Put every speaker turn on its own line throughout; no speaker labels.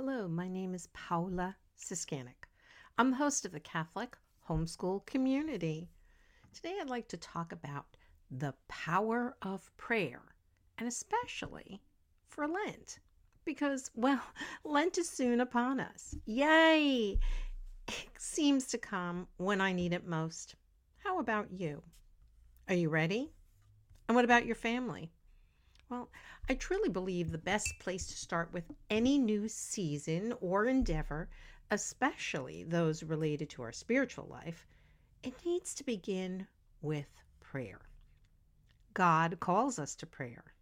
Hello, my name is Paola Ciskanik. I'm the host of the Catholic Homeschool Community. Today I'd like to talk about the power of prayer, and especially for Lent. Because, well, Lent is soon upon us. Yay! It seems to come when I need it most. How about you? Are you ready? And what about your family? Well, I truly believe the best place to start with any new season or endeavor, especially those related to our spiritual life, it needs to begin with prayer. God calls us to prayer.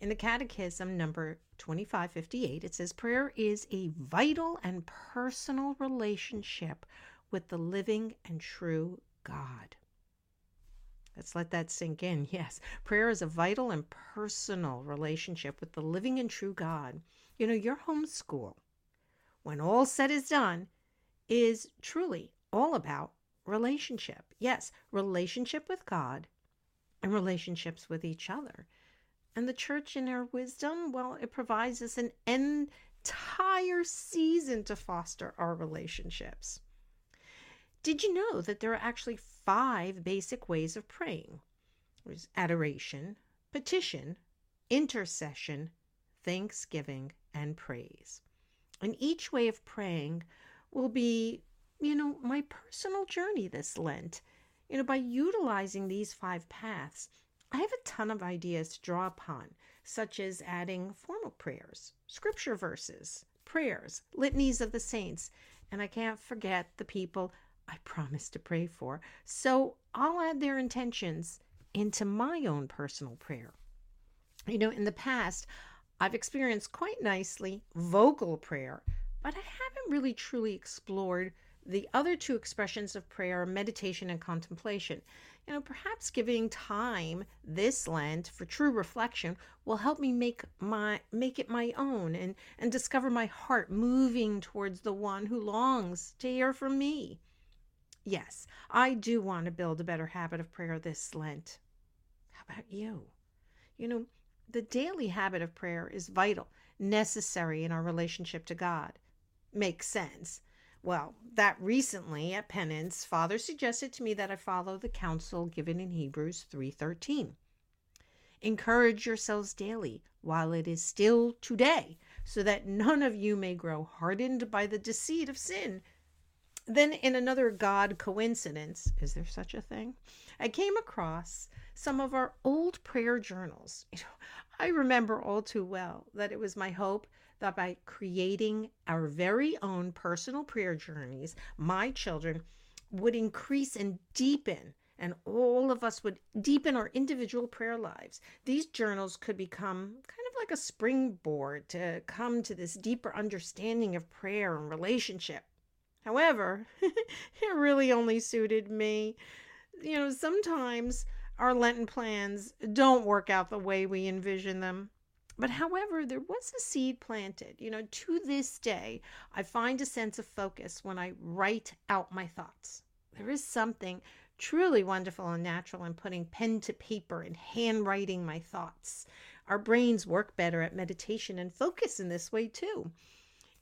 In the Catechism number 2558, it says prayer is a vital and personal relationship with the living and true God. Let's let that sink in. Yes, prayer is a vital and personal relationship with the living and true God. You know, your homeschool, when all said is done, is truly all about relationship. Yes, relationship with God and relationships with each other. And the church, in her wisdom, well, it provides us an entire season to foster our relationships. Did you know that there are actually five basic ways of praying? There's adoration, petition, intercession, thanksgiving, and praise. And each way of praying will be, you know, my personal journey this Lent. You know, by utilizing these five paths, I have a ton of ideas to draw upon, such as adding formal prayers, scripture verses, prayers, litanies of the saints, and I can't forget the people I promise to pray for. So I'll add their intentions into my own personal prayer. You know, in the past, I've experienced quite nicely vocal prayer, but I haven't really truly explored the other two expressions of prayer meditation and contemplation. You know, perhaps giving time this Lent for true reflection will help me make my make it my own and and discover my heart moving towards the one who longs to hear from me. Yes, I do want to build a better habit of prayer this Lent. How about you? You know, the daily habit of prayer is vital, necessary in our relationship to God. Makes sense. Well, that recently at penance, Father suggested to me that I follow the counsel given in Hebrews 3:13. Encourage yourselves daily while it is still today, so that none of you may grow hardened by the deceit of sin. Then, in another God coincidence, is there such a thing? I came across some of our old prayer journals. You know, I remember all too well that it was my hope that by creating our very own personal prayer journeys, my children would increase and deepen, and all of us would deepen our individual prayer lives. These journals could become kind of like a springboard to come to this deeper understanding of prayer and relationship. However, it really only suited me. You know, sometimes our Lenten plans don't work out the way we envision them. But however, there was a seed planted. You know, to this day, I find a sense of focus when I write out my thoughts. There is something truly wonderful and natural in putting pen to paper and handwriting my thoughts. Our brains work better at meditation and focus in this way too.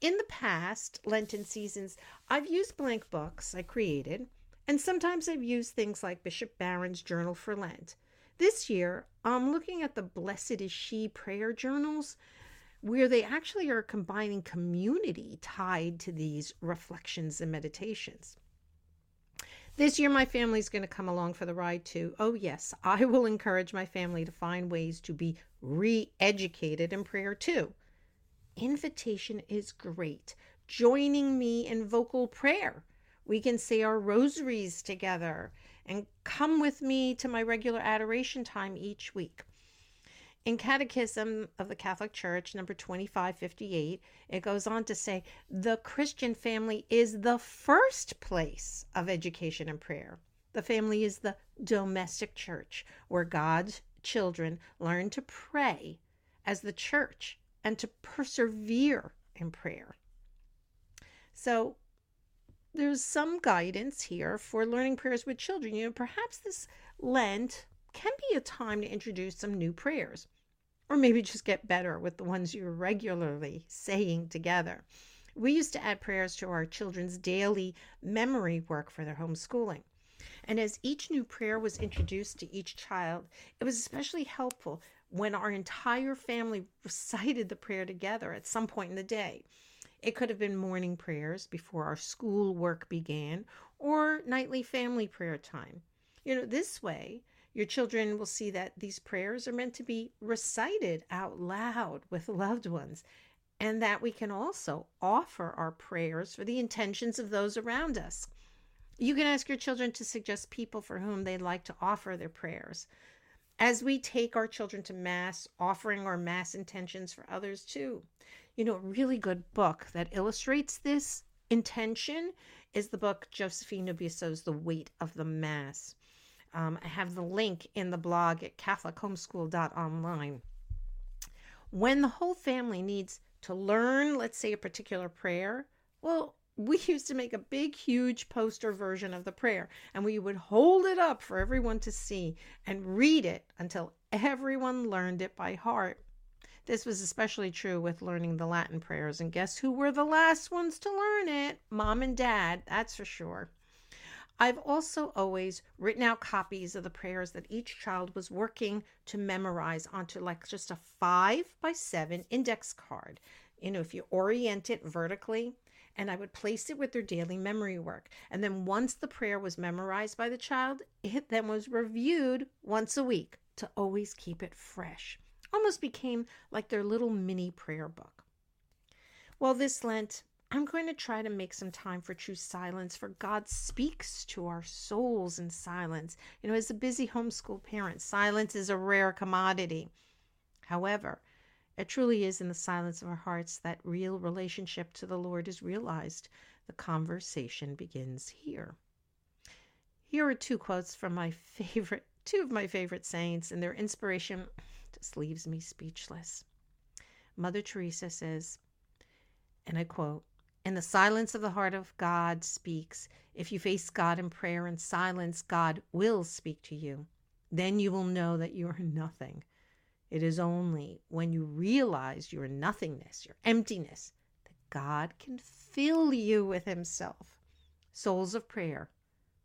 In the past Lenten seasons, I've used blank books I created, and sometimes I've used things like Bishop Barron's Journal for Lent. This year, I'm looking at the Blessed is She prayer journals, where they actually are combining community tied to these reflections and meditations. This year, my family is going to come along for the ride too. Oh, yes, I will encourage my family to find ways to be re educated in prayer too invitation is great. Joining me in vocal prayer. We can say our rosaries together and come with me to my regular adoration time each week. In Catechism of the Catholic Church, number 2558, it goes on to say the Christian family is the first place of education and prayer. The family is the domestic church where God's children learn to pray as the church and to persevere in prayer. So, there's some guidance here for learning prayers with children. You know, perhaps this Lent can be a time to introduce some new prayers. or maybe just get better with the ones you're regularly saying together. We used to add prayers to our children's daily memory work for their homeschooling. And as each new prayer was introduced to each child, it was especially helpful when our entire family recited the prayer together at some point in the day. It could have been morning prayers before our school work began or nightly family prayer time. You know, this way, your children will see that these prayers are meant to be recited out loud with loved ones, and that we can also offer our prayers for the intentions of those around us. You can ask your children to suggest people for whom they'd like to offer their prayers. As we take our children to Mass, offering our Mass intentions for others too. You know, a really good book that illustrates this intention is the book Josephine Nobisso's The Weight of the Mass. Um, I have the link in the blog at CatholicHomeschool.online. When the whole family needs to learn, let's say, a particular prayer, well, we used to make a big, huge poster version of the prayer and we would hold it up for everyone to see and read it until everyone learned it by heart. This was especially true with learning the Latin prayers, and guess who were the last ones to learn it? Mom and dad, that's for sure. I've also always written out copies of the prayers that each child was working to memorize onto like just a five by seven index card. You know, if you orient it vertically, and I would place it with their daily memory work. And then once the prayer was memorized by the child, it then was reviewed once a week to always keep it fresh. Almost became like their little mini prayer book. Well, this Lent, I'm going to try to make some time for true silence, for God speaks to our souls in silence. You know, as a busy homeschool parent, silence is a rare commodity. However, it truly is in the silence of our hearts that real relationship to the Lord is realized. The conversation begins here. Here are two quotes from my favorite, two of my favorite saints, and their inspiration just leaves me speechless. Mother Teresa says, and I quote, in the silence of the heart of God speaks. If you face God in prayer and silence, God will speak to you. Then you will know that you are nothing it is only when you realize your nothingness, your emptiness, that God can fill you with Himself. Souls of prayer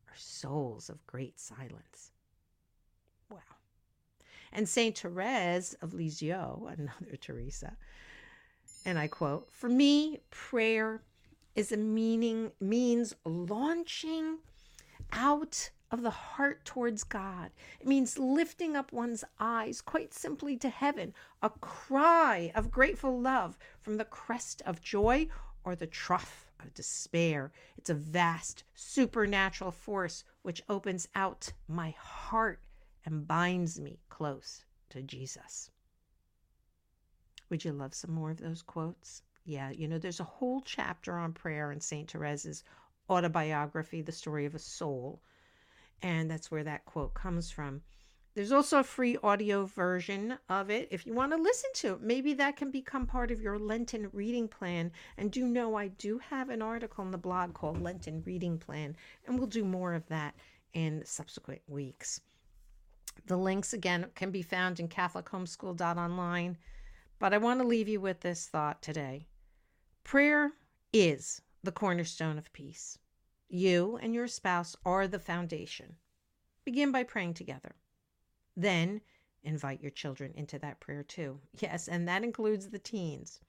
are souls of great silence. Wow. And Saint Therese of Lisieux, another Teresa, and I quote, For me, prayer is a meaning means launching out of the heart towards God. It means lifting up one's eyes quite simply to heaven, a cry of grateful love from the crest of joy or the trough of despair. It's a vast supernatural force which opens out my heart and binds me close to Jesus. Would you love some more of those quotes? Yeah, you know, there's a whole chapter on prayer in St. Therese's autobiography, The Story of a Soul and that's where that quote comes from. There's also a free audio version of it if you want to listen to it. Maybe that can become part of your Lenten reading plan. And do know I do have an article in the blog called Lenten Reading Plan, and we'll do more of that in subsequent weeks. The links again can be found in CatholicHomeschool.online. But I want to leave you with this thought today prayer is the cornerstone of peace. You and your spouse are the foundation. Begin by praying together. Then invite your children into that prayer too. Yes, and that includes the teens.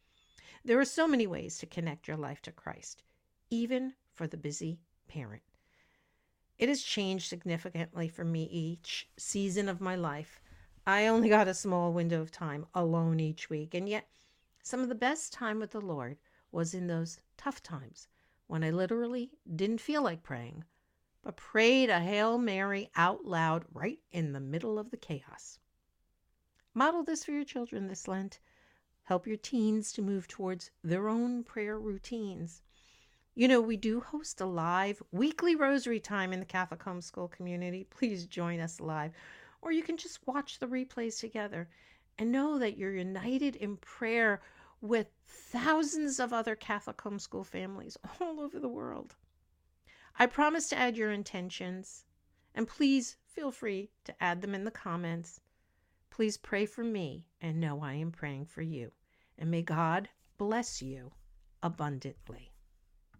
There are so many ways to connect your life to Christ, even for the busy parent. It has changed significantly for me each season of my life. I only got a small window of time alone each week, and yet some of the best time with the Lord was in those tough times when I literally didn't feel like praying, but prayed a Hail Mary out loud right in the middle of the chaos. Model this for your children this Lent. Help your teens to move towards their own prayer routines. You know, we do host a live weekly rosary time in the Catholic homeschool community. Please join us live. Or you can just watch the replays together and know that you're united in prayer with thousands of other Catholic homeschool families all over the world. I promise to add your intentions, and please feel free to add them in the comments. Please pray for me and know I am praying for you. And may God bless you abundantly.